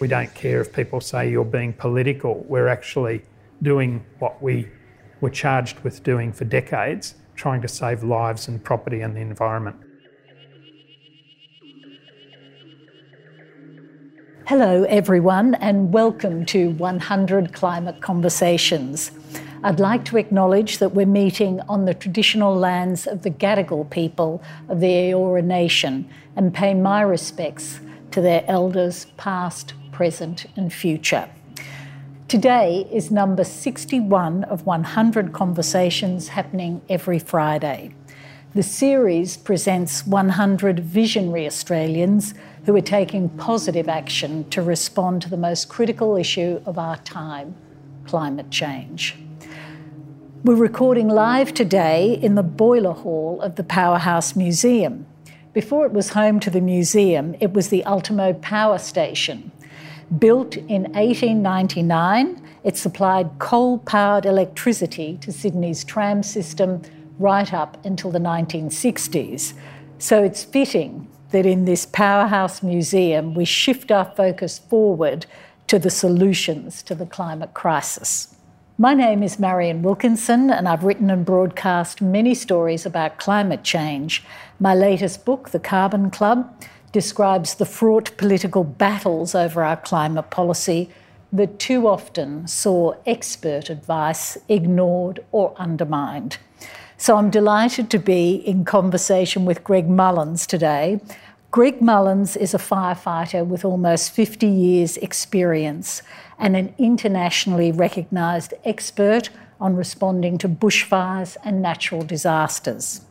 We don't care if people say you're being political. We're actually doing what we were charged with doing for decades, trying to save lives and property and the environment. Hello, everyone, and welcome to 100 Climate Conversations. I'd like to acknowledge that we're meeting on the traditional lands of the Gadigal people of the Eora Nation and pay my respects to their elders, past, present, and future. Today is number 61 of 100 conversations happening every Friday. The series presents 100 visionary Australians who are taking positive action to respond to the most critical issue of our time climate change. We're recording live today in the boiler hall of the Powerhouse Museum. Before it was home to the museum, it was the Ultimo Power Station. Built in 1899, it supplied coal powered electricity to Sydney's tram system right up until the 1960s. So it's fitting that in this powerhouse museum we shift our focus forward to the solutions to the climate crisis. My name is Marian Wilkinson, and I've written and broadcast many stories about climate change. My latest book, The Carbon Club, describes the fraught political battles over our climate policy that too often saw expert advice ignored or undermined. So I'm delighted to be in conversation with Greg Mullins today. Greg Mullins is a firefighter with almost 50 years' experience and an internationally recognised expert on responding to bushfires and natural disasters.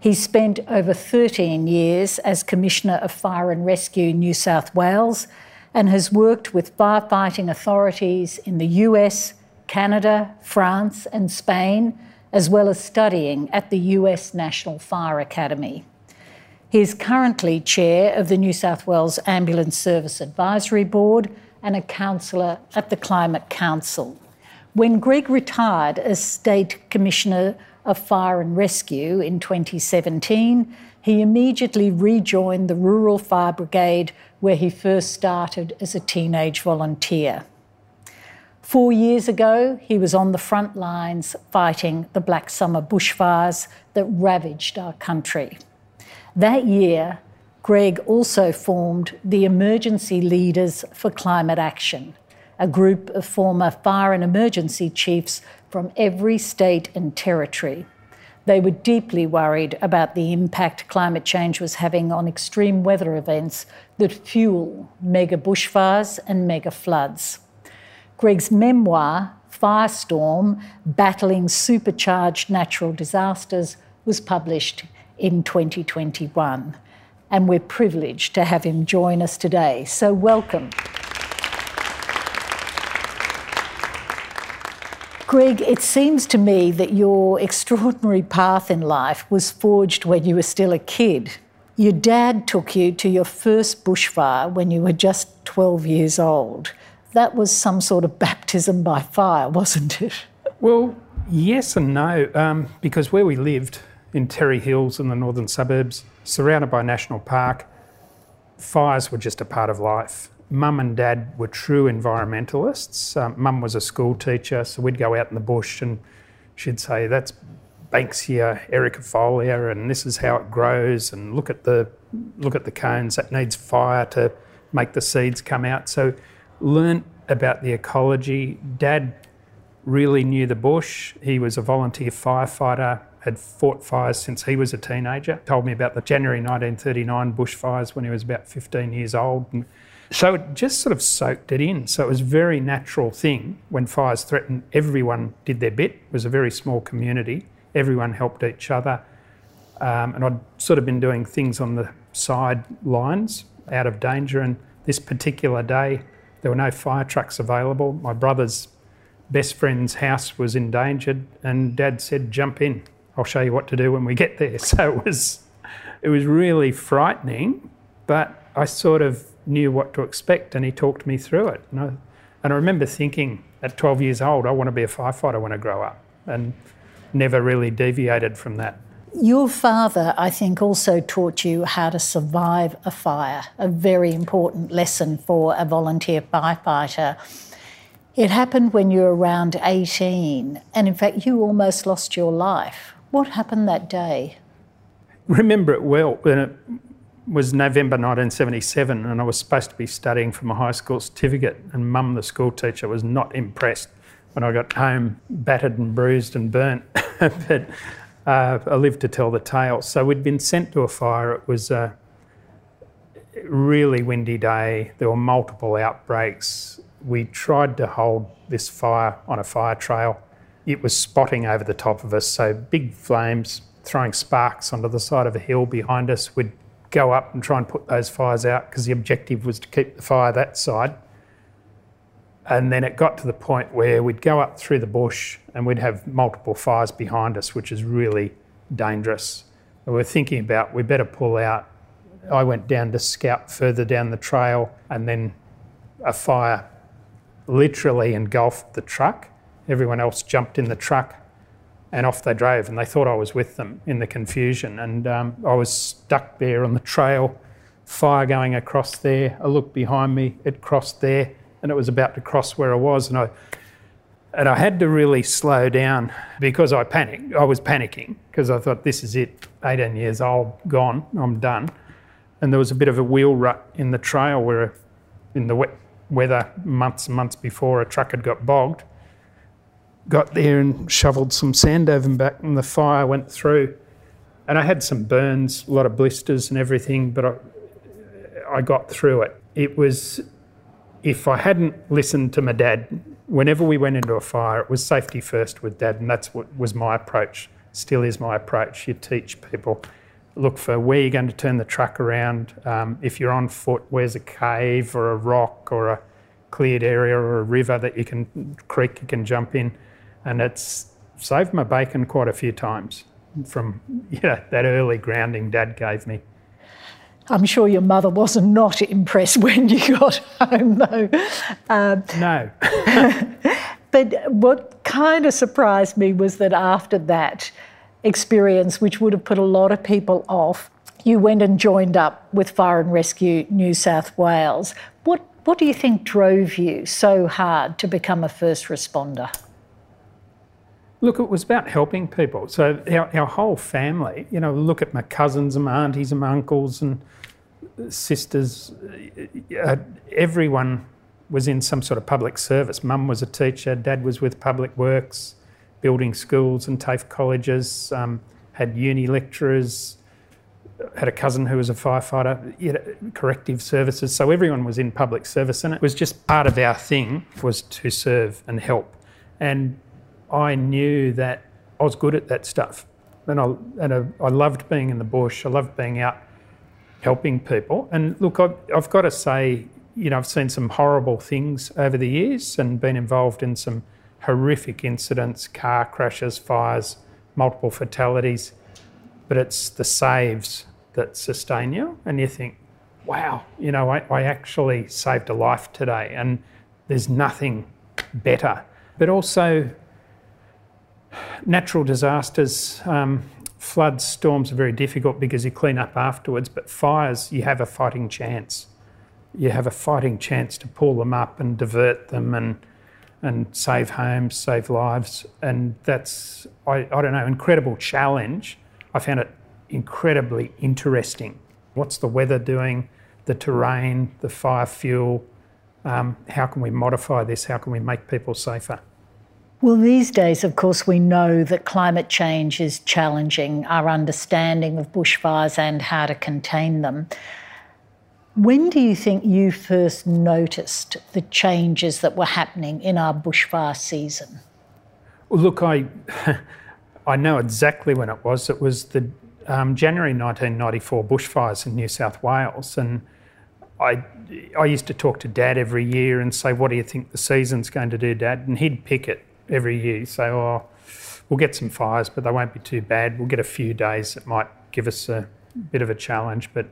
He spent over 13 years as Commissioner of Fire and Rescue New South Wales and has worked with firefighting authorities in the US, Canada, France, and Spain as well as studying at the US National Fire Academy. He is currently chair of the New South Wales Ambulance Service Advisory Board and a councillor at the Climate Council. When Greg retired as State Commissioner of Fire and Rescue in 2017, he immediately rejoined the Rural Fire Brigade, where he first started as a teenage volunteer. Four years ago, he was on the front lines fighting the Black Summer bushfires that ravaged our country. That year, Greg also formed the Emergency Leaders for Climate Action, a group of former fire and emergency chiefs from every state and territory. They were deeply worried about the impact climate change was having on extreme weather events that fuel mega bushfires and mega floods. Greg's memoir, Firestorm Battling Supercharged Natural Disasters, was published in 2021. And we're privileged to have him join us today. So, welcome. Greg, it seems to me that your extraordinary path in life was forged when you were still a kid. Your dad took you to your first bushfire when you were just 12 years old that was some sort of baptism by fire, wasn't it? Well, yes and no, um, because where we lived in Terry Hills in the northern suburbs, surrounded by national park, fires were just a part of life. Mum and dad were true environmentalists. Um, Mum was a school teacher, so we'd go out in the bush and she'd say, That's Banksia ericifolia, and this is how it grows, and look at the look at the cones that needs fire to make the seeds come out. So learnt about the ecology. Dad really knew the bush. He was a volunteer firefighter, had fought fires since he was a teenager. Told me about the January 1939 bushfires when he was about 15 years old. And so it just sort of soaked it in. So it was a very natural thing when fires threatened. Everyone did their bit. It was a very small community. Everyone helped each other. Um, and I'd sort of been doing things on the sidelines out of danger. And this particular day, there were no fire trucks available. My brother's best friend's house was endangered, and Dad said, "Jump in. I'll show you what to do when we get there." So it was, it was really frightening, but I sort of knew what to expect, and he talked me through it. And I, and I remember thinking at 12 years old, I want to be a firefighter when I grow up, and never really deviated from that. Your father, I think, also taught you how to survive a fire, a very important lesson for a volunteer firefighter. It happened when you were around 18, and in fact, you almost lost your life. What happened that day? Remember it well. Was November 1977, and I was supposed to be studying for my high school certificate, and Mum, the school teacher, was not impressed when I got home battered and bruised and burnt. but uh, I lived to tell the tale. So we'd been sent to a fire. It was a really windy day. There were multiple outbreaks. We tried to hold this fire on a fire trail. It was spotting over the top of us, so big flames throwing sparks onto the side of a hill behind us. We'd go up and try and put those fires out because the objective was to keep the fire that side. And then it got to the point where we'd go up through the bush and we'd have multiple fires behind us, which is really dangerous. And we are thinking about we better pull out. I went down to scout further down the trail, and then a fire literally engulfed the truck. Everyone else jumped in the truck and off they drove. And they thought I was with them in the confusion. And um, I was stuck there on the trail, fire going across there. I looked behind me, it crossed there and it was about to cross where I was, and I and I had to really slow down because I panicked. I was panicking because I thought this is it. 18 years old, gone. I'm done. And there was a bit of a wheel rut in the trail where, in the wet weather months and months before, a truck had got bogged. Got there and shoveled some sand over and back, and the fire went through. And I had some burns, a lot of blisters and everything, but I, I got through it. It was if I hadn't listened to my dad, whenever we went into a fire, it was safety first with dad, and that's what was my approach. Still is my approach. You teach people look for where you're going to turn the truck around. Um, if you're on foot, where's a cave or a rock or a cleared area or a river that you can creek you can jump in, and it's saved my bacon quite a few times from yeah that early grounding dad gave me. I'm sure your mother was not impressed when you got home, though. Um, no. but what kind of surprised me was that after that experience, which would have put a lot of people off, you went and joined up with Fire and Rescue New South Wales. What, what do you think drove you so hard to become a first responder? Look, it was about helping people. So our, our whole family, you know, look at my cousins and my aunties and my uncles and sisters, uh, everyone was in some sort of public service. Mum was a teacher, dad was with public works, building schools and TAFE colleges, um, had uni lecturers, had a cousin who was a firefighter, you know, corrective services. So everyone was in public service, and it was just part of our thing was to serve and help. And I knew that I was good at that stuff, and I and I, loved being in the bush. I loved being out helping people. And look, I've, I've, got to say, you know, I've seen some horrible things over the years and been involved in some horrific incidents, car crashes, fires, multiple fatalities. But it's the saves that sustain you, and you think, wow, you know, I, I actually saved a life today, and there's nothing better. But also, natural disasters. Um, floods, storms are very difficult because you clean up afterwards, but fires, you have a fighting chance. You have a fighting chance to pull them up and divert them and and save homes, save lives. And that's, I, I don't know, incredible challenge. I found it incredibly interesting. What's the weather doing? The terrain, the fire fuel. Um, how can we modify this? How can we make people safer? Well, these days, of course, we know that climate change is challenging our understanding of bushfires and how to contain them. When do you think you first noticed the changes that were happening in our bushfire season? Well, look, I, I know exactly when it was. It was the um, January 1994 bushfires in New South Wales, and I, I used to talk to Dad every year and say, "What do you think the season's going to do, Dad?" And he'd pick it every year. You say, oh, we'll get some fires, but they won't be too bad. We'll get a few days that might give us a bit of a challenge, but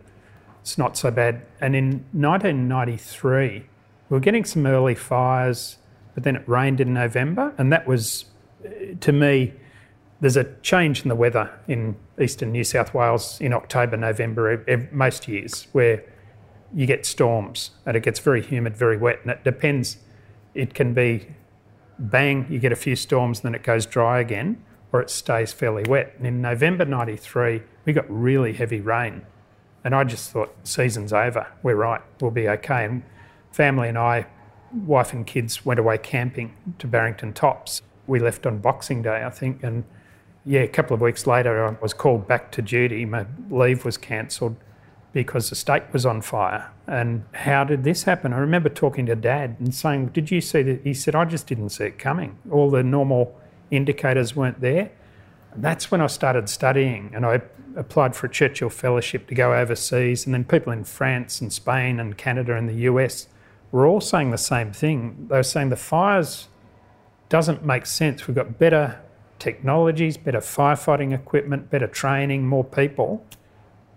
it's not so bad. And in 1993, we were getting some early fires, but then it rained in November, and that was, uh, to me, there's a change in the weather in eastern New South Wales in October, November, most years, where you get storms and it gets very humid, very wet, and it depends. It can be bang, you get a few storms, then it goes dry again, or it stays fairly wet. And in November 93, we got really heavy rain. And I just thought, season's over. We're right. We'll be okay. And family and I, wife and kids, went away camping to Barrington Tops. We left on Boxing Day, I think. And yeah, a couple of weeks later, I was called back to duty. My leave was cancelled because the state was on fire. And how did this happen? I remember talking to dad and saying, Did you see that? He said, I just didn't see it coming. All the normal indicators weren't there. And that's when I started studying and I applied for a Churchill Fellowship to go overseas. And then people in France and Spain and Canada and the US were all saying the same thing. They were saying the fires doesn't make sense. We've got better technologies, better firefighting equipment, better training, more people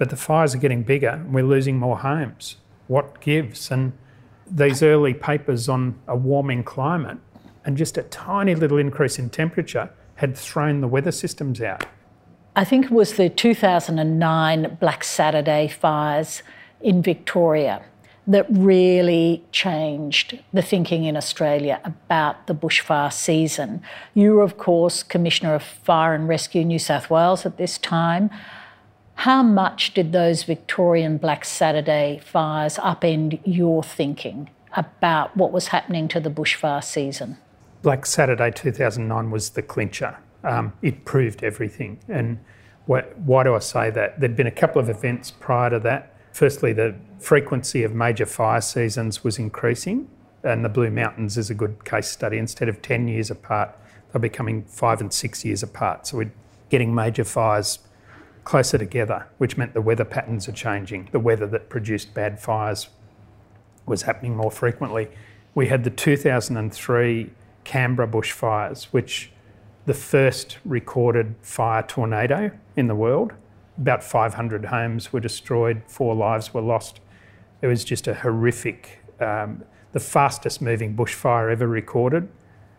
but the fires are getting bigger and we're losing more homes. What gives? And these early papers on a warming climate and just a tiny little increase in temperature had thrown the weather systems out. I think it was the 2009 Black Saturday fires in Victoria that really changed the thinking in Australia about the bushfire season. You were, of course, Commissioner of Fire and Rescue New South Wales at this time. How much did those Victorian Black Saturday fires upend your thinking about what was happening to the bushfire season? Black Saturday 2009 was the clincher. Um, it proved everything. And wh- why do I say that? There'd been a couple of events prior to that. Firstly, the frequency of major fire seasons was increasing, and the Blue Mountains is a good case study. Instead of 10 years apart, they're becoming five and six years apart. So we're getting major fires closer together, which meant the weather patterns are changing. The weather that produced bad fires was happening more frequently. We had the 2003 Canberra bushfires, which the first recorded fire tornado in the world. About 500 homes were destroyed, four lives were lost. It was just a horrific, um, the fastest moving bushfire ever recorded.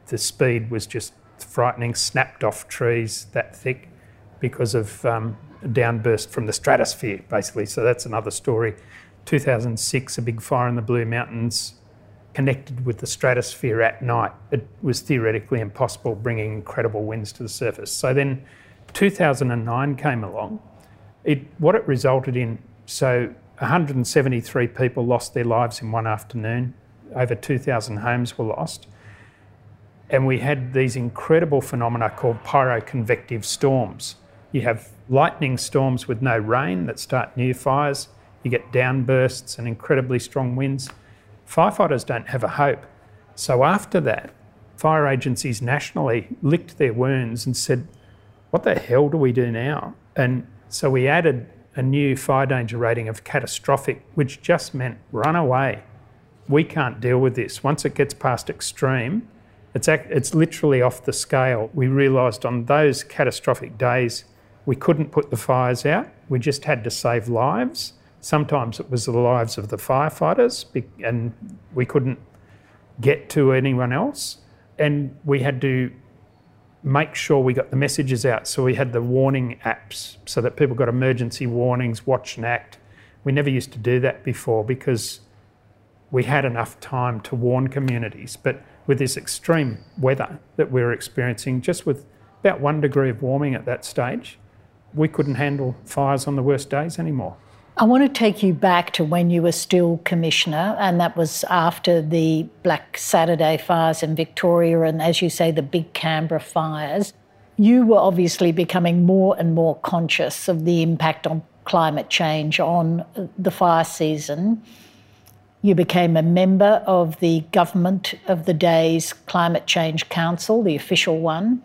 The speed was just frightening, snapped off trees that thick because of um, downburst from the stratosphere, basically. So that's another story. 2006, a big fire in the Blue Mountains connected with the stratosphere at night. It was theoretically impossible, bringing incredible winds to the surface. So then 2009 came along. It, what it resulted in, so 173 people lost their lives in one afternoon. Over 2,000 homes were lost. And we had these incredible phenomena called pyroconvective storms. You have lightning storms with no rain that start near fires. You get downbursts and incredibly strong winds. Firefighters don't have a hope. So after that, fire agencies nationally licked their wounds and said, What the hell do we do now? And so we added a new fire danger rating of catastrophic, which just meant run away. We can't deal with this. Once it gets past extreme, it's, it's literally off the scale. We realised on those catastrophic days, we couldn't put the fires out, we just had to save lives. Sometimes it was the lives of the firefighters, and we couldn't get to anyone else. And we had to make sure we got the messages out. So we had the warning apps so that people got emergency warnings, watch and act. We never used to do that before because we had enough time to warn communities. But with this extreme weather that we were experiencing, just with about one degree of warming at that stage, we couldn't handle fires on the worst days anymore. I want to take you back to when you were still Commissioner, and that was after the Black Saturday fires in Victoria and, as you say, the big Canberra fires. You were obviously becoming more and more conscious of the impact on climate change on the fire season. You became a member of the government of the day's Climate Change Council, the official one.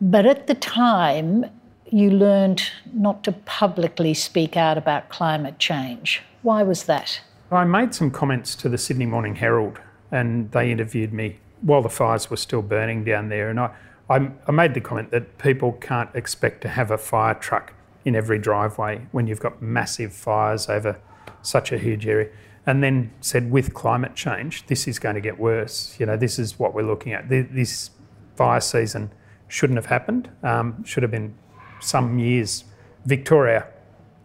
But at the time, you learned not to publicly speak out about climate change. Why was that? I made some comments to the Sydney Morning Herald and they interviewed me while the fires were still burning down there. And I, I, I made the comment that people can't expect to have a fire truck in every driveway when you've got massive fires over such a huge area. And then said, with climate change, this is going to get worse. You know, this is what we're looking at. This fire season shouldn't have happened, um, should have been some years, Victoria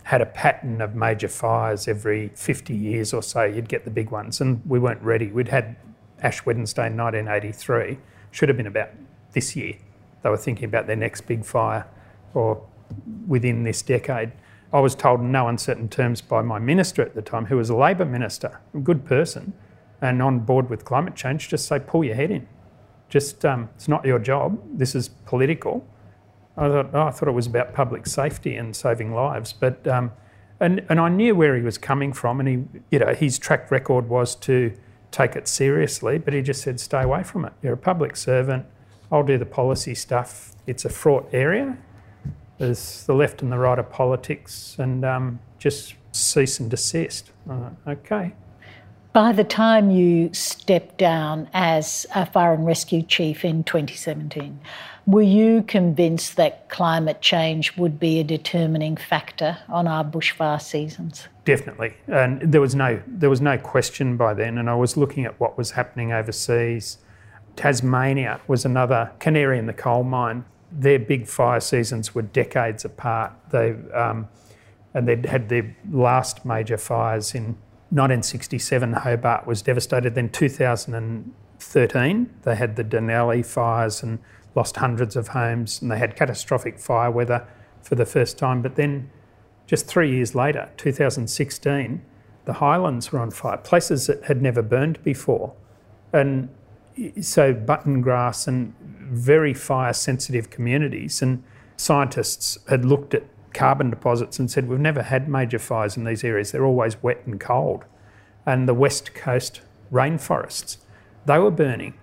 had a pattern of major fires every 50 years or so. You'd get the big ones, and we weren't ready. We'd had Ash Wednesday in 1983, should have been about this year. They were thinking about their next big fire or within this decade. I was told in no uncertain terms by my minister at the time, who was a Labor minister, a good person, and on board with climate change, just say, pull your head in. Just, um, it's not your job. This is political. I thought, oh, I thought it was about public safety and saving lives. But, um, and, and I knew where he was coming from, and he, you know, his track record was to take it seriously, but he just said, stay away from it. You're a public servant. I'll do the policy stuff. It's a fraught area. There's the left and the right of politics, and um, just cease and desist. Thought, okay. By the time you stepped down as a fire and rescue chief in 2017, were you convinced that climate change would be a determining factor on our bushfire seasons? Definitely, and there was no there was no question by then. And I was looking at what was happening overseas. Tasmania was another canary in the coal mine their big fire seasons were decades apart. They um, and they'd had their last major fires in 1967. Hobart was devastated. Then 2013, they had the Dunalley fires and lost hundreds of homes, and they had catastrophic fire weather for the first time. But then, just three years later, 2016, the Highlands were on fire, places that had never burned before, and so button grass and very fire sensitive communities. And scientists had looked at carbon deposits and said, We've never had major fires in these areas. They're always wet and cold. And the West Coast rainforests, they were burning.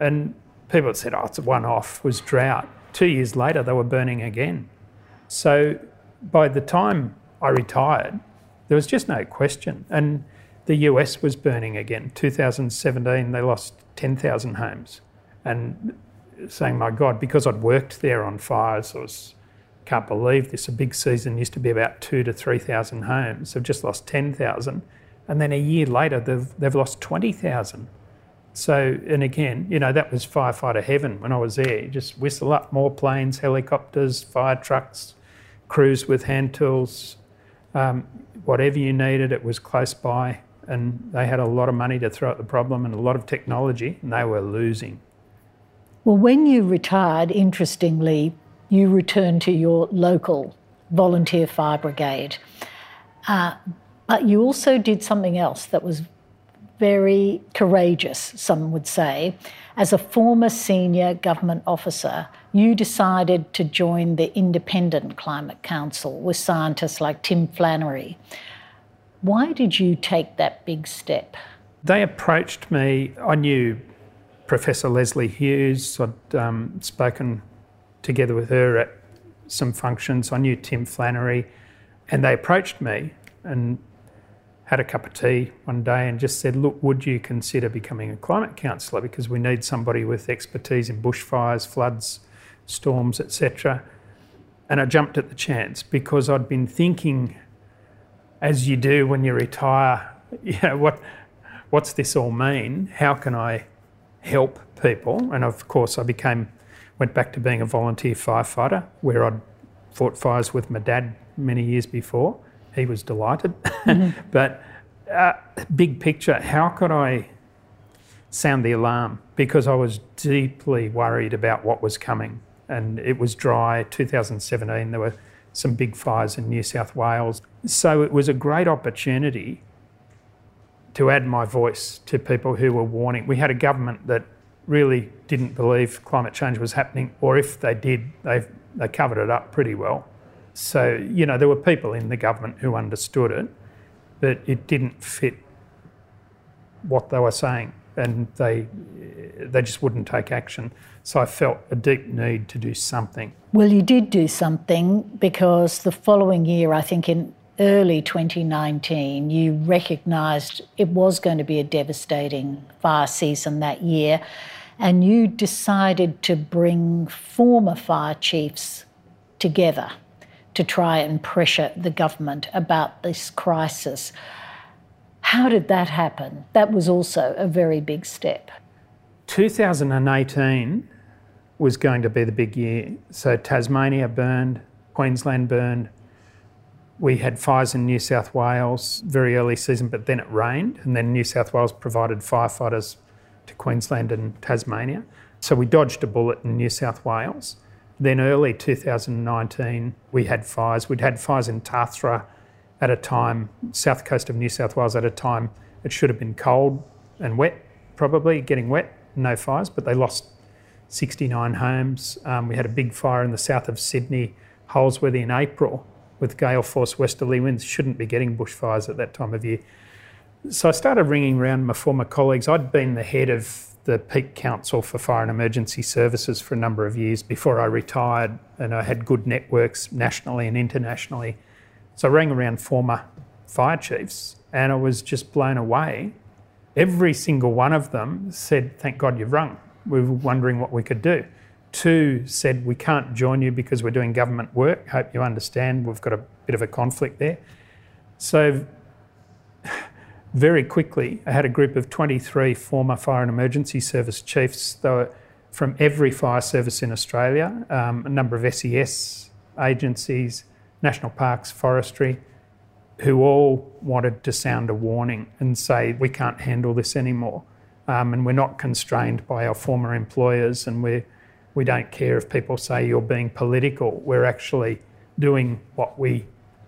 And people said, Oh, it's a one off, was drought. Two years later, they were burning again. So by the time I retired, there was just no question. And the US was burning again. 2017, they lost 10,000 homes. And saying, my God, because I'd worked there on fires, I was, can't believe this. A big season used to be about two to 3,000 homes. They've just lost 10,000. And then a year later, they've, they've lost 20,000. So, and again, you know, that was firefighter heaven when I was there. You just whistle up more planes, helicopters, fire trucks, crews with hand tools, um, whatever you needed, it was close by and they had a lot of money to throw at the problem and a lot of technology, and they were losing. Well, when you retired, interestingly, you returned to your local volunteer fire brigade. Uh, but you also did something else that was very courageous, some would say. As a former senior government officer, you decided to join the Independent Climate Council with scientists like Tim Flannery. Why did you take that big step? They approached me. I knew Professor Leslie Hughes. I'd um, spoken together with her at some functions. I knew Tim Flannery, and they approached me and had a cup of tea one day and just said, Look, would you consider becoming a climate counsellor? Because we need somebody with expertise in bushfires, floods, storms, etc. And I jumped at the chance because I'd been thinking as you do when you retire, you know, what, what's this all mean? How can I help people? And of course, I became, went back to being a volunteer firefighter where I'd fought fires with my dad many years before. He was delighted. Mm-hmm. but uh, big picture, how could I sound the alarm? Because I was deeply worried about what was coming. And it was dry, 2017, there were some big fires in New South Wales. So it was a great opportunity to add my voice to people who were warning. We had a government that really didn't believe climate change was happening, or if they did, they they covered it up pretty well. So you know there were people in the government who understood it, but it didn't fit what they were saying, and they they just wouldn't take action. So I felt a deep need to do something. Well, you did do something because the following year, I think in early 2019, you recognised it was going to be a devastating fire season that year, and you decided to bring former fire chiefs together to try and pressure the government about this crisis. How did that happen? That was also a very big step. 2018 was going to be the big year. So Tasmania burned, Queensland burned. We had fires in New South Wales very early season, but then it rained, and then New South Wales provided firefighters to Queensland and Tasmania. So we dodged a bullet in New South Wales. Then early 2019, we had fires. We'd had fires in Tathra at a time, south coast of New South Wales at a time. It should have been cold and wet, probably getting wet, no fires, but they lost 69 homes. Um, we had a big fire in the south of Sydney, Holsworthy in April with gale force westerly winds. Shouldn't be getting bushfires at that time of year. So I started ringing around my former colleagues. I'd been the head of the Peak Council for Fire and Emergency Services for a number of years before I retired, and I had good networks nationally and internationally. So I rang around former fire chiefs and I was just blown away. Every single one of them said, Thank God you've rung. We were wondering what we could do. Two said, We can't join you because we're doing government work. Hope you understand. We've got a bit of a conflict there. So very quickly, I had a group of 23 former fire and emergency service chiefs. Were from every fire service in Australia, um, a number of SES agencies, national parks, forestry, who all wanted to sound a warning and say, we can't handle this anymore. Um, and we're not constrained by our former employers, and we we don't care if people say you're being political. We're actually doing what we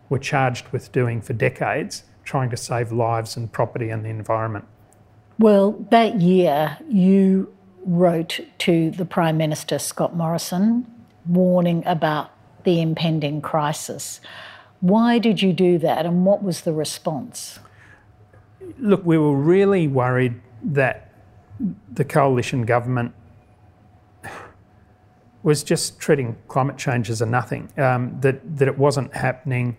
were charged with doing for decades trying to save lives and property and the environment. Well, that year you wrote to the Prime Minister, Scott Morrison, warning about the impending crisis. Why did you do that and what was the response? Look, we were really worried that the coalition government was just treating climate change as a nothing, um, that, that it wasn't happening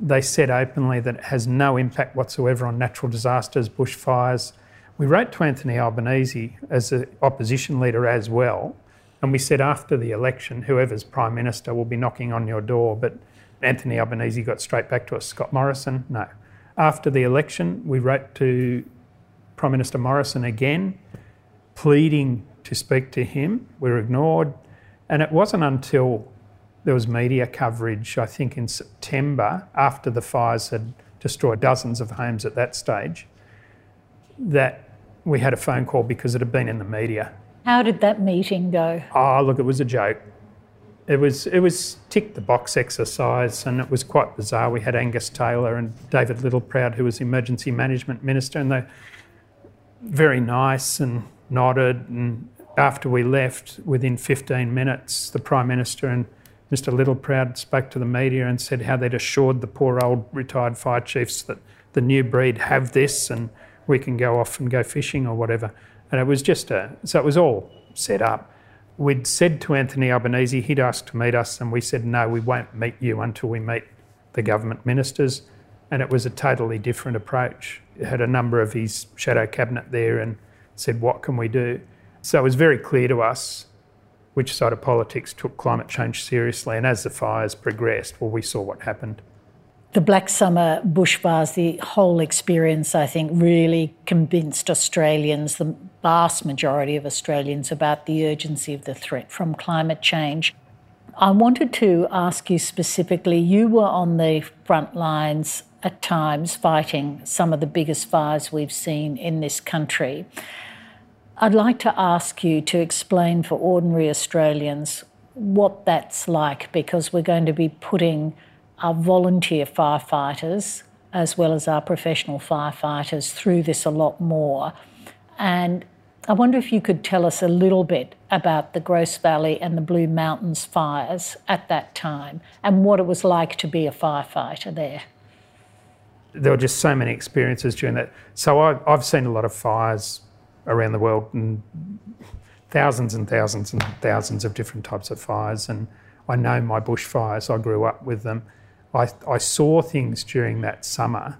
they said openly that it has no impact whatsoever on natural disasters, bushfires. We wrote to Anthony Albanese as an opposition leader as well, and we said after the election, whoever's Prime Minister will be knocking on your door. But Anthony Albanese got straight back to us. Scott Morrison, no. After the election, we wrote to Prime Minister Morrison again, pleading to speak to him. We were ignored. And it wasn't until there was media coverage, I think, in September after the fires had destroyed dozens of homes at that stage, that we had a phone call because it had been in the media. How did that meeting go? Oh, look, it was a joke. It was it was tick the box exercise, and it was quite bizarre. We had Angus Taylor and David Littleproud, who was emergency management minister, and they very nice and nodded. And after we left, within 15 minutes, the prime minister and Mr. Littleproud spoke to the media and said how they'd assured the poor old retired fire chiefs that the new breed have this and we can go off and go fishing or whatever. And it was just a, so it was all set up. We'd said to Anthony Albanese, he'd asked to meet us, and we said, no, we won't meet you until we meet the government ministers. And it was a totally different approach. It had a number of his shadow cabinet there and said, what can we do? So it was very clear to us which side of politics took climate change seriously. And as the fires progressed, well, we saw what happened. The Black Summer bushfires, the whole experience, I think, really convinced Australians, the vast majority of Australians, about the urgency of the threat from climate change. I wanted to ask you specifically you were on the front lines at times fighting some of the biggest fires we've seen in this country. I'd like to ask you to explain for ordinary Australians what that's like because we're going to be putting our volunteer firefighters as well as our professional firefighters through this a lot more. And I wonder if you could tell us a little bit about the Grose Valley and the Blue Mountains fires at that time and what it was like to be a firefighter there. There were just so many experiences during that. So I've, I've seen a lot of fires around the world and thousands and thousands and thousands of different types of fires. And I know my bushfires, I grew up with them. I, I saw things during that summer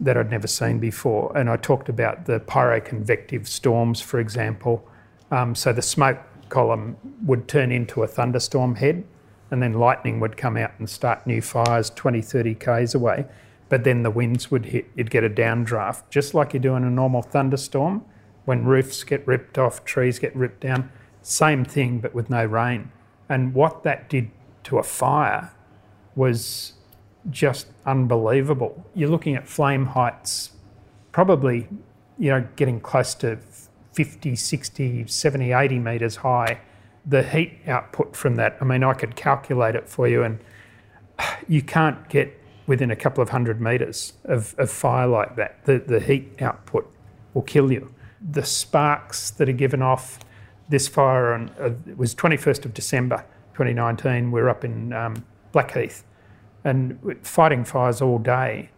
that I'd never seen before. And I talked about the pyroconvective storms, for example. Um, so the smoke column would turn into a thunderstorm head, and then lightning would come out and start new fires 20, 30 k's away. But then the winds would hit, you'd get a downdraft, just like you do in a normal thunderstorm when roofs get ripped off, trees get ripped down, same thing but with no rain. And what that did to a fire was just unbelievable. You're looking at flame heights, probably, you know, getting close to 50, 60, 70, 80 metres high. The heat output from that, I mean, I could calculate it for you, and you can't get within a couple of hundred metres of, of fire like that. The, the heat output will kill you. The sparks that are given off this fire on, uh, it was 21st of December 2019. We are up in um, Blackheath and fighting fires all day.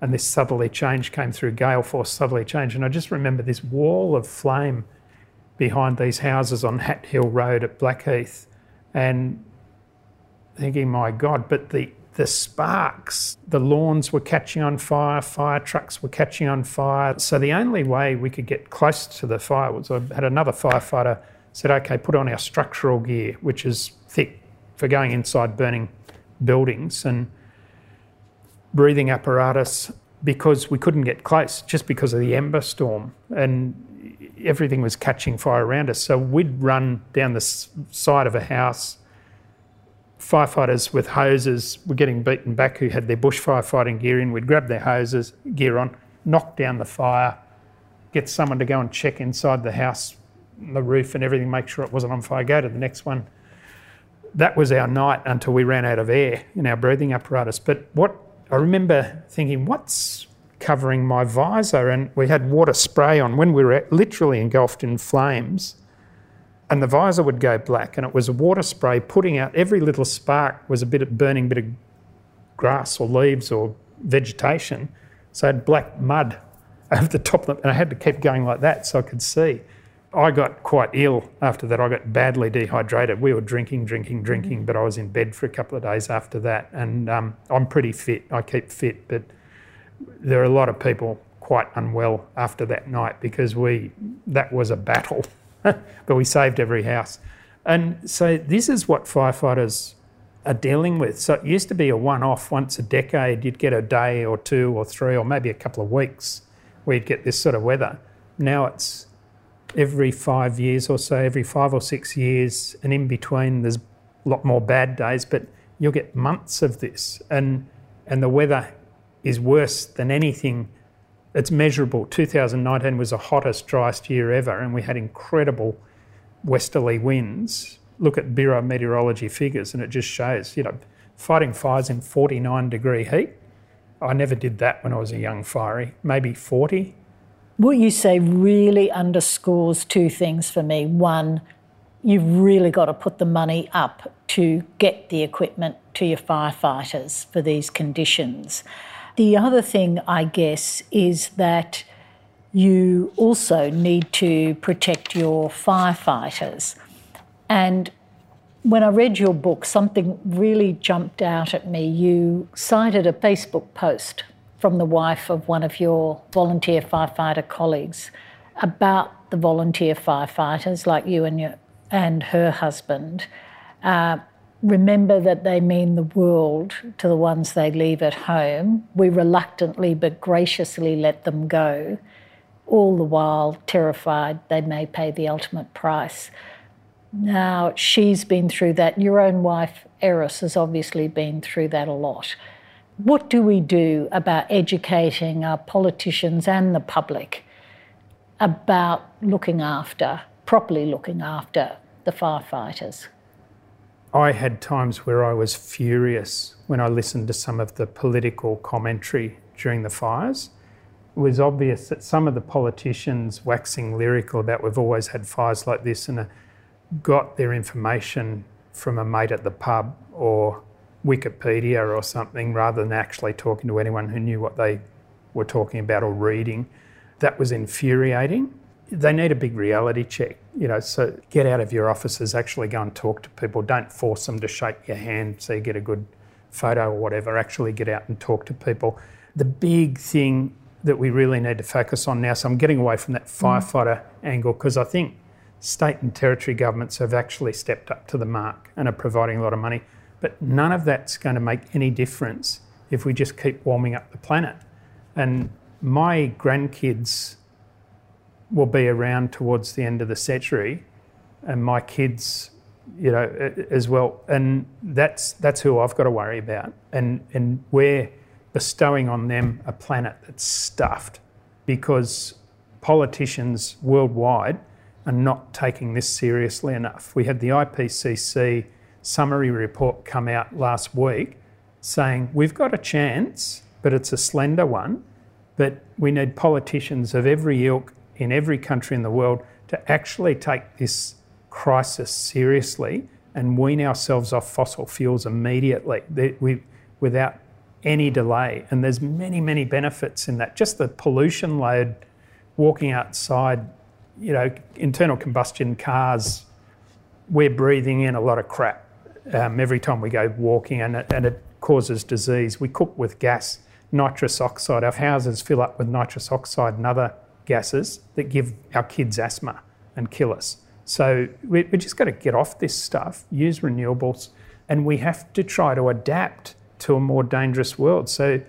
And this southerly change came through, gale force southerly change. And I just remember this wall of flame behind these houses on Hat Hill Road at Blackheath and thinking, my God, but the, the sparks, the lawns were catching on fire, fire trucks were catching on fire. So the only way we could get close to the fire was I had another firefighter said, okay, put on our structural gear, which is thick for going inside burning buildings and breathing apparatus because we couldn't get close just because of the ember storm and everything was catching fire around us. So we'd run down the side of a house. Firefighters with hoses were getting beaten back who had their bush firefighting gear in. We'd grab their hoses, gear on, knock down the fire, get someone to go and check inside the house, the roof and everything, make sure it wasn't on fire, go to the next one that was our night until we ran out of air in our breathing apparatus. But what I remember thinking, what's covering my visor? And we had water spray on when we were literally engulfed in flames. And the visor would go black, and it was a water spray putting out every little spark was a bit of burning bit of grass or leaves or vegetation. So I had black mud over the top of them and I had to keep going like that so I could see. I got quite ill after that. I got badly dehydrated. We were drinking, drinking, drinking, but I was in bed for a couple of days after that. And um, I'm pretty fit. I keep fit, but there are a lot of people quite unwell after that night because we that was a battle, but we saved every house. And so this is what firefighters are dealing with. So it used to be a one-off once a decade. You'd get a day or two or three or maybe a couple of weeks where you'd get this sort of weather. Now it's every five years or so, every five or six years, and in between there's a lot more bad days, but you'll get months of this, and and the weather is worse than anything it's measurable. 2019 was the hottest, driest year ever, and we had incredible westerly winds. Look at Bureau Meteorology figures, and it just shows, you know, fighting fires in 49 degree heat. I never did that when I was a young fiery, maybe 40, what you say really underscores two things for me. One, you've really got to put the money up to get the equipment to your firefighters for these conditions. The other thing, I guess, is that you also need to protect your firefighters. And when I read your book, something really jumped out at me. You cited a Facebook post from the wife of one of your volunteer firefighter colleagues about the volunteer firefighters like you and your and her husband. Uh, remember that they mean the world to the ones they leave at home. We reluctantly but graciously let them go, all the while terrified they may pay the ultimate price. Now, she's been through that. Your own wife, Eris, has obviously been through that a lot. What do we do about educating our politicians and the public about looking after, properly looking after the firefighters? I had times where I was furious when I listened to some of the political commentary during the fires. It was obvious that some of the politicians waxing lyrical about we've always had fires like this and uh, got their information from a mate at the pub or Wikipedia or something rather than actually talking to anyone who knew what they were talking about or reading. That was infuriating. They need a big reality check, you know, so get out of your offices, actually go and talk to people. Don't force them to shake your hand so you get a good photo or whatever. Actually get out and talk to people. The big thing that we really need to focus on now, so I'm getting away from that mm. firefighter mm. angle because I think state and territory governments have actually stepped up to the mark and are providing a lot of money. But none of that's going to make any difference if we just keep warming up the planet. And my grandkids will be around towards the end of the century, and my kids you know, as well. And that's that's who I've got to worry about. And and we're bestowing on them a planet that's stuffed because politicians worldwide are not taking this seriously enough. We had the IPCC summary report come out last week saying we've got a chance, but it's a slender one. But we need politicians of every ilk in every country in the world to actually take this crisis seriously and wean ourselves off fossil fuels immediately we, without any delay. And there's many, many benefits in that. Just the pollution load, walking outside, you know, internal combustion cars, we're breathing in a lot of crap um, every time we go walking, and it, and it causes disease. We cook with gas, nitrous oxide. Our houses fill up with nitrous oxide and other gases that give our kids asthma and kill us. So we, we just got to get off this stuff, use renewables, and we have to try to adapt to a more dangerous world. So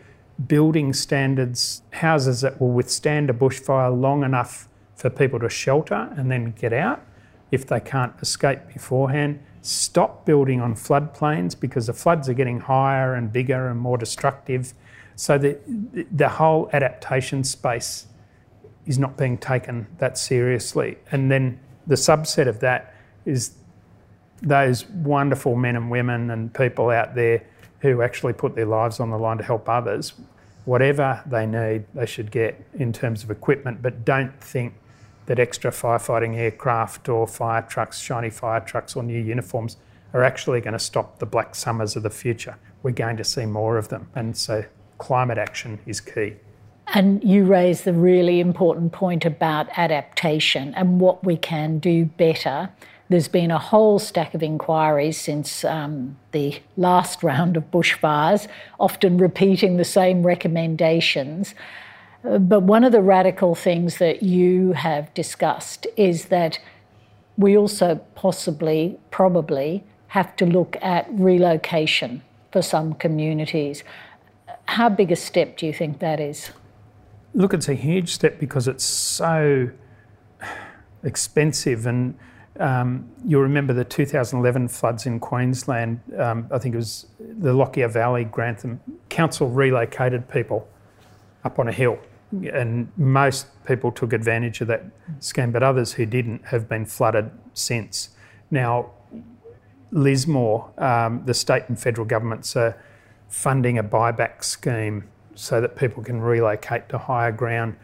building standards, houses that will withstand a bushfire long enough for people to shelter and then get out if they can't escape beforehand. Stop building on floodplains because the floods are getting higher and bigger and more destructive. So the, the whole adaptation space is not being taken that seriously. And then the subset of that is those wonderful men and women and people out there who actually put their lives on the line to help others. Whatever they need, they should get in terms of equipment, but don't think that extra firefighting aircraft or fire trucks, shiny fire trucks, or new uniforms are actually going to stop the black summers of the future. We're going to see more of them. And so climate action is key. And you raise the really important point about adaptation and what we can do better. There's been a whole stack of inquiries since um, the last round of bushfires, often repeating the same recommendations. But one of the radical things that you have discussed is that we also possibly, probably, have to look at relocation for some communities. How big a step do you think that is? Look, it's a huge step because it's so expensive. And um, you'll remember the 2011 floods in Queensland. Um, I think it was the Lockyer Valley, Grantham Council relocated people up on a hill. And most people took advantage of that scheme, but others who didn't have been flooded since. Now, Lismore, um, the state and federal governments are funding a buyback scheme so that people can relocate to higher ground.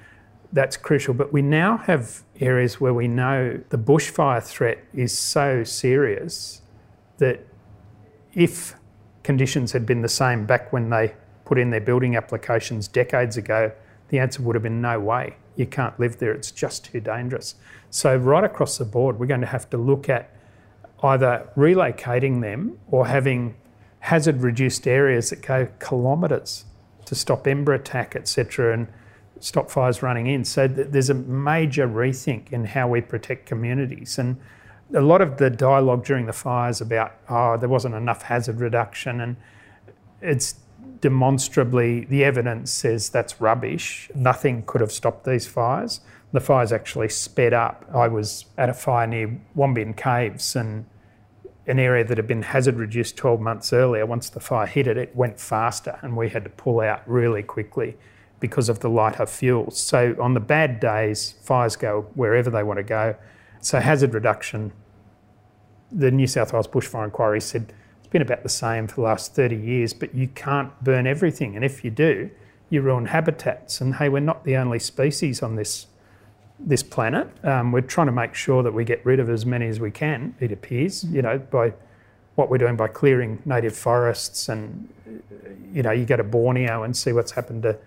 That's crucial. But we now have areas where we know the bushfire threat is so serious that if conditions had been the same back when they put in their building applications decades ago, the answer would have been no way. You can't live there, it's just too dangerous. So, right across the board, we're going to have to look at either relocating them or having hazard reduced areas that go kilometres to stop ember attack, etc., and stop fires running in. So th- there's a major rethink in how we protect communities. And a lot of the dialogue during the fires about, oh, there wasn't enough hazard reduction, and it's demonstrably, the evidence says that's rubbish. Nothing could have stopped these fires. The fires actually sped up. I was at a fire near Wombeyan Caves and an area that had been hazard reduced 12 months earlier, once the fire hit it, it went faster and we had to pull out really quickly because of the lighter fuels. So on the bad days, fires go wherever they want to go. So hazard reduction, the New South Wales Bushfire Inquiry said it's been about the same for the last 30 years, but you can't burn everything. And if you do, you ruin habitats. And hey, we're not the only species on this this planet. Um, we're trying to make sure that we get rid of as many as we can, it appears, you know, by what we're doing by clearing native forests. And, you know, you go to Borneo and see what's happened to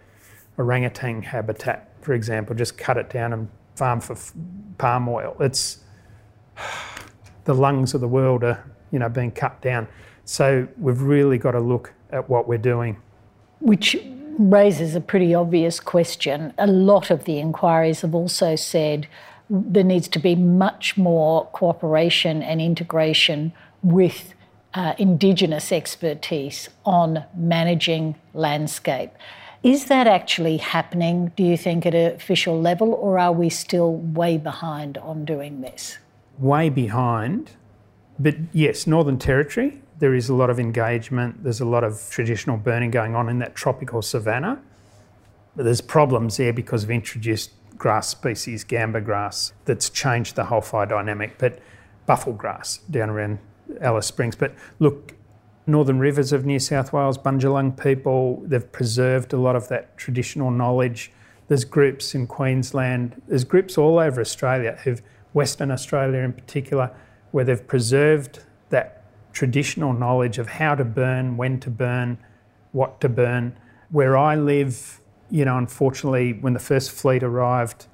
orangutan habitat, for example, just cut it down and farm for palm oil. It's the lungs of the world are, you know, being cut down. So we've really got to look at what we're doing. Which raises a pretty obvious question. A lot of the inquiries have also said there needs to be much more cooperation and integration with uh, Indigenous expertise on managing landscape. Is that actually happening, do you think, at an official level, or are we still way behind on doing this? Way behind, but yes, Northern Territory, there is a lot of engagement. There's a lot of traditional burning going on in that tropical savanna. But there's problems there because of introduced grass species, gamba grass, that's changed the whole fire dynamic. But buffel grass down around Alice Springs. But look, Northern Rivers of New South Wales, Bundjalung people, they've preserved a lot of that traditional knowledge. There's groups in Queensland, there's groups all over Australia, who've, Western Australia in particular, where they've preserved that traditional knowledge of how to burn, when to burn, what to burn. Where I live, you know, unfortunately, when the first fleet arrived,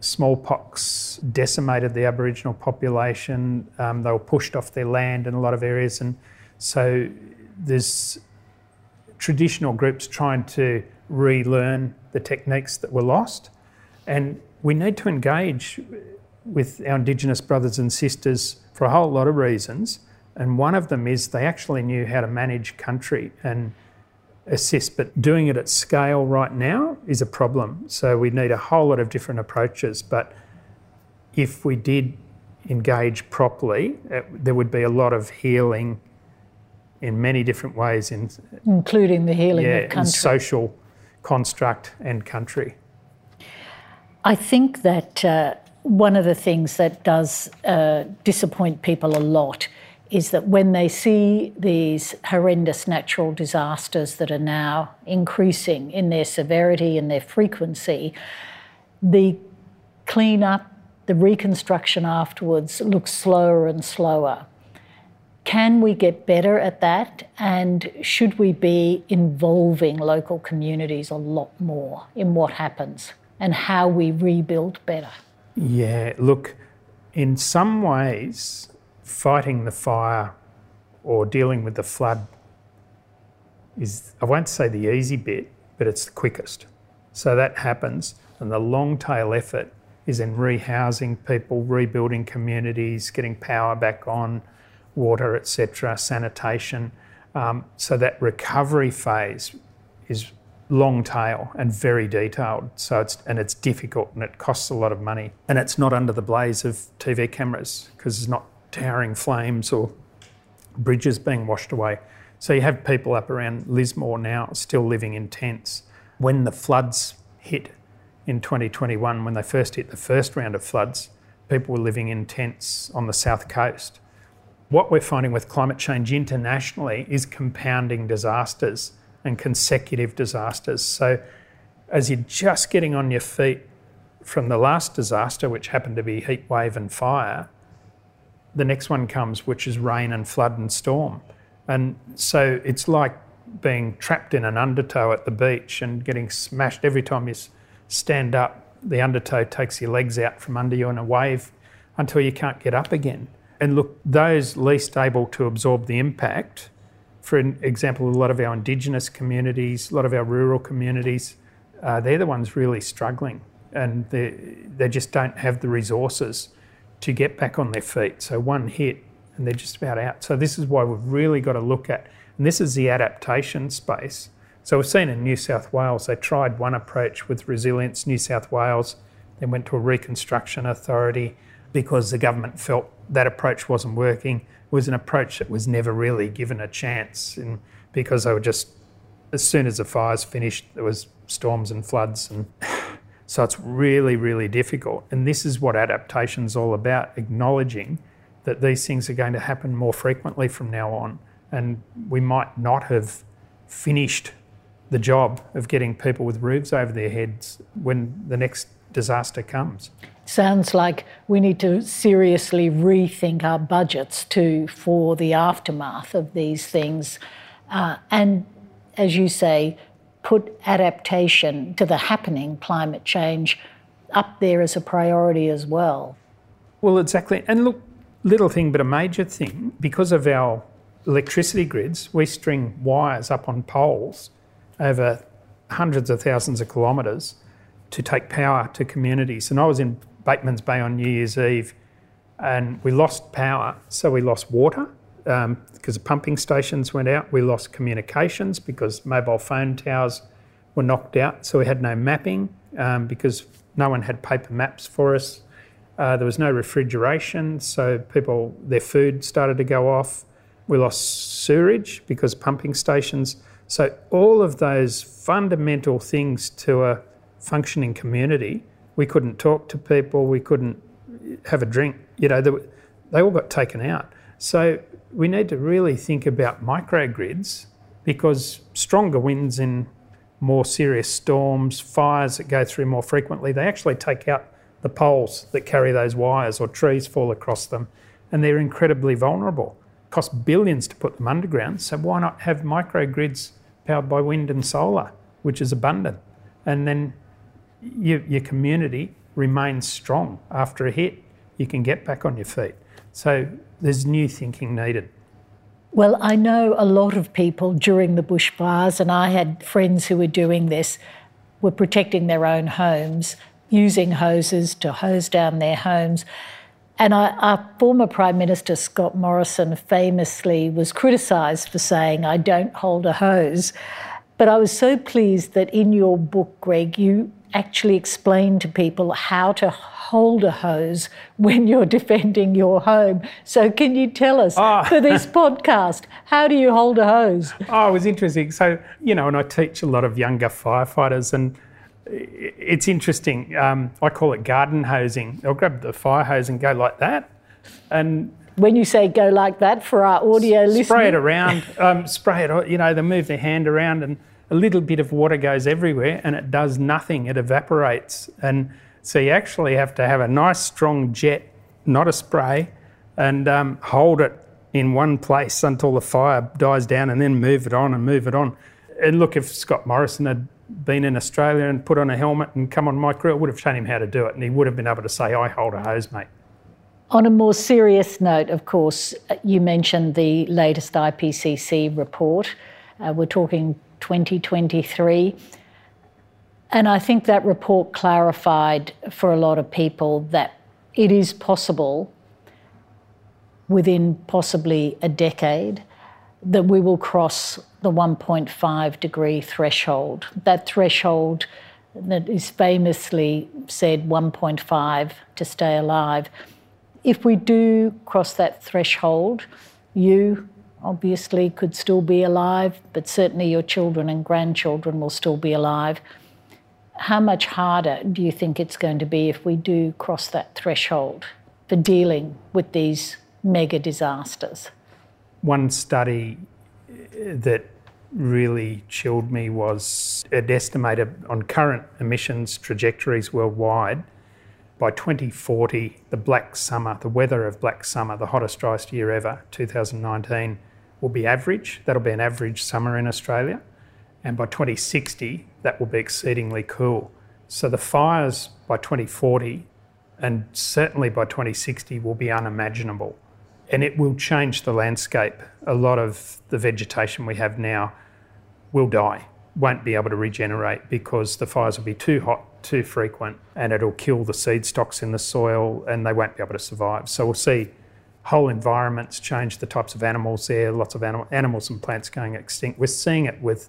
smallpox decimated the Aboriginal population. Um, they were pushed off their land in a lot of areas, and so there's traditional groups trying to relearn the techniques that were lost, and we need to engage with our Indigenous brothers and sisters for a whole lot of reasons. And one of them is they actually knew how to manage country and assist, but doing it at scale right now is a problem. So we need a whole lot of different approaches. But if we did engage properly, it, there would be a lot of healing in many different ways, in including the healing yeah, of country, social construct and country. I think that uh, one of the things that does uh, disappoint people a lot is that when they see these horrendous natural disasters that are now increasing in their severity and their frequency, the clean-up, the reconstruction afterwards looks slower and slower. Can we get better at that? And should we be involving local communities a lot more in what happens and how we rebuild better? Yeah, look, in some ways, fighting the fire or dealing with the flood is, I won't say the easy bit, but it's the quickest. So that happens, and the long tail effort is in rehousing people, rebuilding communities, getting power back on, water, etc., sanitation. Um, so that recovery phase is long tail and very detailed. So it's and it's difficult and it costs a lot of money. And it's not under the blaze of TV cameras because it's not towering flames or bridges being washed away. So you have people up around Lismore now still living in tents. When the floods hit in 2021, when they first hit the first round of floods, people were living in tents on the south coast. What we're finding with climate change internationally is compounding disasters and consecutive disasters. So, as you're just getting on your feet from the last disaster, which happened to be heat wave and fire, the next one comes, which is rain and flood and storm. And so it's like being trapped in an undertow at the beach and getting smashed every time you stand up. The undertow takes your legs out from under you in a wave until you can't get up again. And look, those least able to absorb the impact for example, a lot of our Indigenous communities, a lot of our rural communities, uh, they're the ones really struggling and they, they just don't have the resources to get back on their feet. So one hit and they're just about out. So this is why we've really got to look at, and this is the adaptation space. So we've seen in New South Wales, they tried one approach with Resilience New South Wales, then went to a reconstruction authority because the government felt that approach wasn't working It was an approach that was never really given a chance and because they were just, as soon as the fires finished, there was storms and floods. And so it's really, really difficult. And this is what adaptation is all about, acknowledging that these things are going to happen more frequently from now on. And we might not have finished the job of getting people with roofs over their heads when the next disaster comes. Sounds like we need to seriously rethink our budgets too for the aftermath of these things. Uh, and as you say, put adaptation to the happening climate change up there as a priority as well. Well, exactly. And look, little thing, but a major thing, because of our electricity grids, we string wires up on poles over hundreds of thousands of kilometres to take power to communities. And I was in Batemans Bay on New Year's Eve, and we lost power. So we lost water um, because the pumping stations went out. We lost communications because mobile phone towers were knocked out. So we had no mapping um, because no one had paper maps for us. Uh, there was no refrigeration, so people their food started to go off. We lost sewerage because pumping stations. So all of those fundamental things to a functioning community, we couldn't talk to people, we couldn't have a drink. You know, they, they all got taken out. So we need to really think about microgrids because stronger winds in more serious storms, fires that go through more frequently, they actually take out the poles that carry those wires or trees fall across them and they're incredibly vulnerable. It costs billions to put them underground, so why not have microgrids powered by wind and solar, which is abundant? And then you, your community remains strong after a hit. You can get back on your feet. So there's new thinking needed. Well, I know a lot of people during the bushfires, and I had friends who were doing this, were protecting their own homes, using hoses to hose down their homes. And our former Prime Minister, Scott Morrison, famously was criticised for saying, I don't hold a hose. But I was so pleased that in your book, Greg, you actually explain to people how to hold a hose when you're defending your home. So, can you tell us oh. for this podcast, how do you hold a hose? Oh, it was interesting. So, you know, and I teach a lot of younger firefighters, and it's interesting. Um, I call it garden hosing. I'll grab the fire hose and go like that. And when you say go like that for our audio listeners, spray it around, um, spray it, you know, they move their hand around and a little bit of water goes everywhere and it does nothing, it evaporates. And so you actually have to have a nice strong jet, not a spray, and um, hold it in one place until the fire dies down and then move it on and move it on. And look, if Scott Morrison had been in Australia and put on a helmet and come on my crew, I would have shown him how to do it and he would have been able to say, I hold a hose, mate. On a more serious note, of course, you mentioned the latest IPCC report. Uh, we're talking 2023. And I think that report clarified for a lot of people that it is possible within possibly a decade that we will cross the 1.5 degree threshold. That threshold that is famously said 1.5 to stay alive. If we do cross that threshold, you obviously could still be alive, but certainly your children and grandchildren will still be alive. How much harder do you think it's going to be if we do cross that threshold for dealing with these mega disasters? One study that really chilled me was it estimated on current emissions trajectories worldwide by 2040 the black summer the weather of black summer the hottest driest year ever 2019 will be average. That'll be an average summer in Australia. And by 2060, that will be exceedingly cool. So the fires by 2040 and certainly by 2060 will be unimaginable. And it will change the landscape. A lot of the vegetation we have now will die, won't be able to regenerate because the fires will be too hot, too frequent, and it'll kill the seed stocks in the soil and they won't be able to survive. So we'll see whole environments change, the types of animals there, lots of animal, animals and plants going extinct. We're seeing it with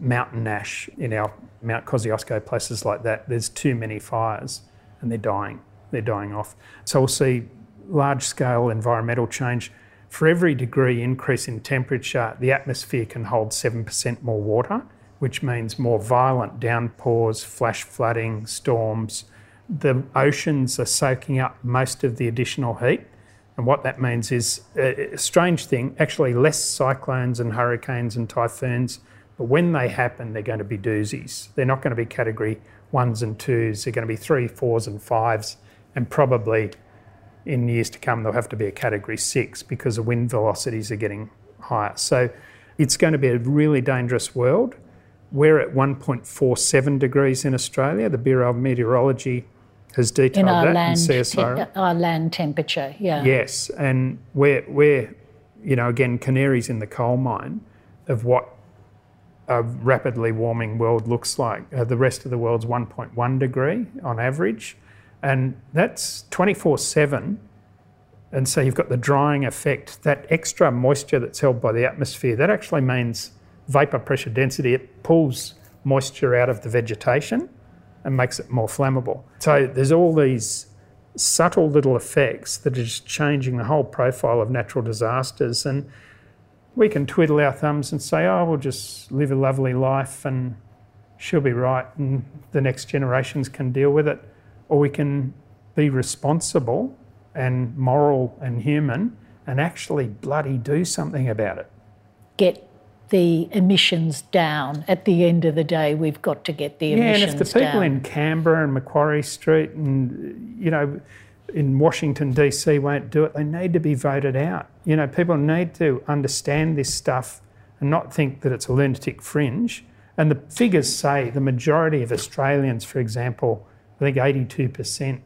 mountain ash in our Mount Kosciuszko, places like that. There's too many fires and they're dying. They're dying off. So we'll see large scale environmental change. For every degree increase in temperature, the atmosphere can hold 7% more water, which means more violent downpours, flash flooding, storms. The oceans are soaking up most of the additional heat. And what that means is uh, a strange thing actually, less cyclones and hurricanes and typhoons, but when they happen, they're going to be doozies. They're not going to be category ones and twos, they're going to be three, fours, and fives, and probably in years to come, they'll have to be a category six because the wind velocities are getting higher. So it's going to be a really dangerous world. We're at 1.47 degrees in Australia. The Bureau of Meteorology has detailed in our that land, in CSIRO. our land temperature, yeah. Yes, and we're, we're, you know, again, canaries in the coal mine of what a rapidly warming world looks like. Uh, the rest of the world's 1.1 degree on average, and that's 24 7. And so you've got the drying effect. That extra moisture that's held by the atmosphere, that actually means vapor pressure density. It pulls moisture out of the vegetation and makes it more flammable. So there's all these subtle little effects that are just changing the whole profile of natural disasters. And we can twiddle our thumbs and say, oh, we'll just live a lovely life and she'll be right and the next generations can deal with it. Or we can be responsible and moral and human and actually bloody do something about it. Get the emissions down. At the end of the day, we've got to get the yeah, emissions and if the people down. in Canberra and Macquarie Street and, you know, in Washington, D.C. won't do it, they need to be voted out. You know, people need to understand this stuff and not think that it's a lunatic fringe. And the figures say the majority of Australians, for example, I think 82%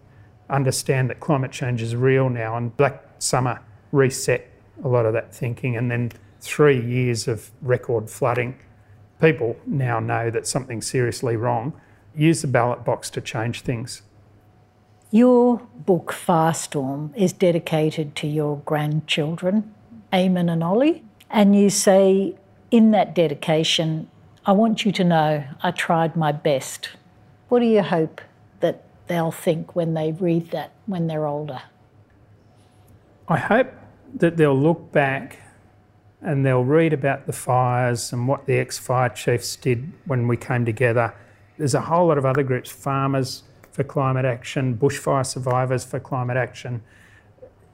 understand that climate change is real now, and Black Summer reset a lot of that thinking. And then three years of record flooding, people now know that something's seriously wrong. Use the ballot box to change things. Your book, Firestorm, is dedicated to your grandchildren, Eamon and Ollie. And you say in that dedication, I want you to know I tried my best. What do you hope that they'll think when they read that when they're older? I hope that they'll look back and they'll read about the fires and what the ex fire chiefs did when we came together. There's a whole lot of other groups, farmers for climate action, bushfire survivors for climate action.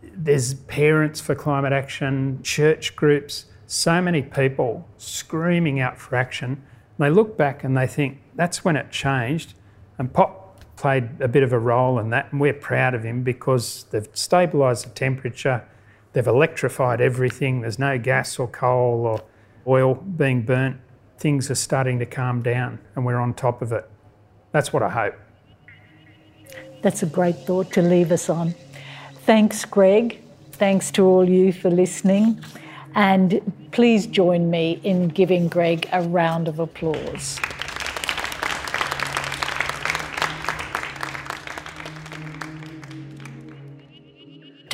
There's parents for climate action, church groups, so many people screaming out for action. They look back and they think that's when it changed. And Pop played a bit of a role in that, and we're proud of him because they've stabilised the temperature, they've electrified everything, there's no gas or coal or oil being burnt. Things are starting to calm down, and we're on top of it. That's what I hope. That's a great thought to leave us on. Thanks, Greg. Thanks to all you for listening. And please join me in giving Greg a round of applause.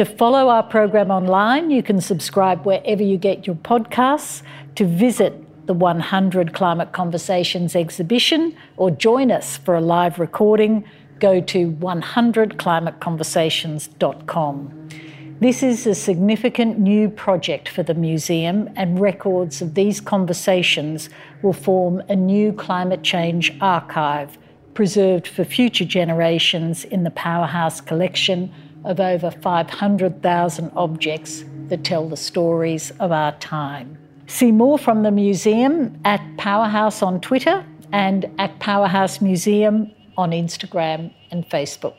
To follow our program online, you can subscribe wherever you get your podcasts, to visit the 100 Climate Conversations exhibition, or join us for a live recording, go to 100climateconversations.com. This is a significant new project for the museum, and records of these conversations will form a new climate change archive preserved for future generations in the Powerhouse collection of over 500,000 objects that tell the stories of our time. See more from the museum at Powerhouse on Twitter and at Powerhouse Museum on Instagram and Facebook.